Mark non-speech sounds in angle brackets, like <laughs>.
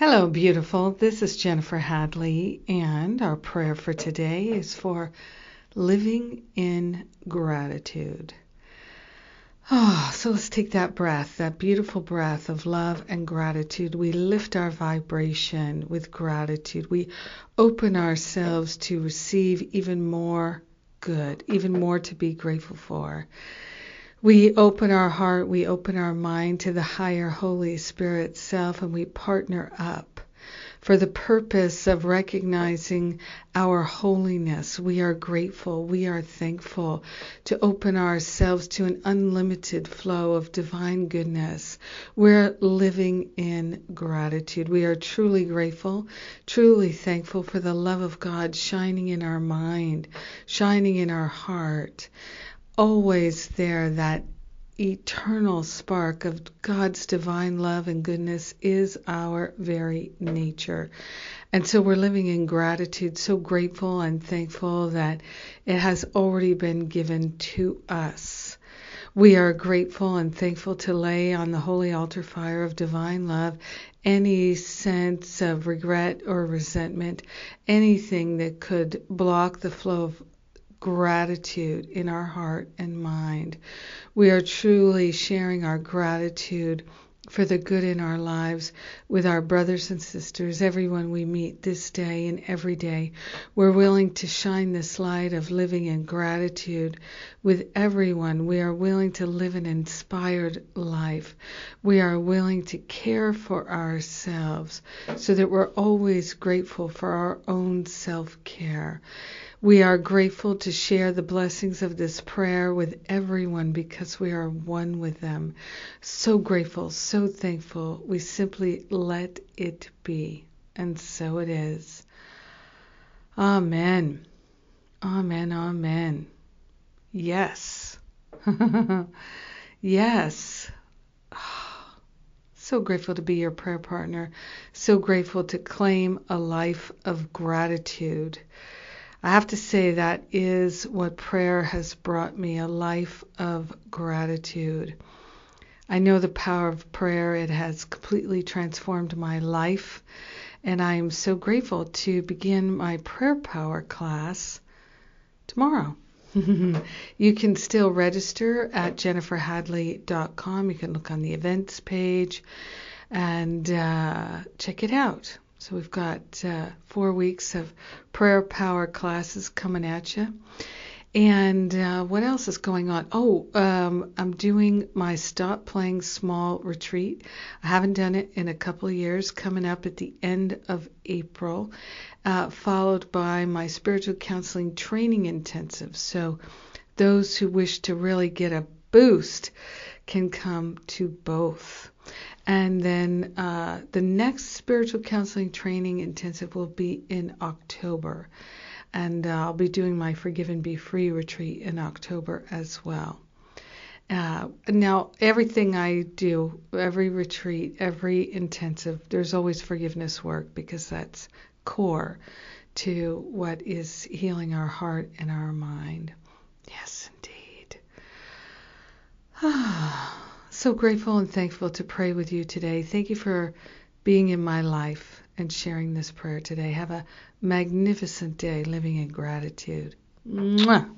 Hello, beautiful. This is Jennifer Hadley, and our prayer for today is for living in gratitude. Oh, so let's take that breath, that beautiful breath of love and gratitude. We lift our vibration with gratitude. We open ourselves to receive even more good, even more to be grateful for. We open our heart, we open our mind to the higher Holy Spirit self, and we partner up for the purpose of recognizing our holiness. We are grateful, we are thankful to open ourselves to an unlimited flow of divine goodness. We're living in gratitude. We are truly grateful, truly thankful for the love of God shining in our mind, shining in our heart always there, that eternal spark of God's divine love and goodness is our very nature. And so we're living in gratitude, so grateful and thankful that it has already been given to us. We are grateful and thankful to lay on the holy altar fire of divine love any sense of regret or resentment, anything that could block the flow of gratitude in our heart and mind. We are truly sharing our gratitude for the good in our lives with our brothers and sisters, everyone we meet this day and every day. We're willing to shine this light of living in gratitude with everyone. We are willing to live an inspired life. We are willing to care for ourselves so that we're always grateful for our own self care. We are grateful to share the blessings of this prayer with everyone because we are one with them. So grateful, so thankful. We simply let it be. And so it is. Amen. Amen. Amen. Yes. <laughs> yes. <sighs> So grateful to be your prayer partner. So grateful to claim a life of gratitude. I have to say that is what prayer has brought me a life of gratitude. I know the power of prayer. It has completely transformed my life, and I am so grateful to begin my prayer power class tomorrow. <laughs> you can still register at jenniferhadley.com. You can look on the events page and uh, check it out. So we've got uh, four weeks of prayer power classes coming at you. And uh, what else is going on? Oh, um, I'm doing my Stop Playing Small retreat. I haven't done it in a couple of years, coming up at the end of April, uh, followed by my spiritual counseling training intensive. So those who wish to really get a boost can come to both. And then uh, the next spiritual counseling training intensive will be in October. And uh, I'll be doing my Forgive and Be Free retreat in October as well. Uh, now, everything I do, every retreat, every intensive, there's always forgiveness work because that's core to what is healing our heart and our mind. <sighs> So grateful and thankful to pray with you today. Thank you for being in my life and sharing this prayer today. Have a magnificent day living in gratitude. Mwah.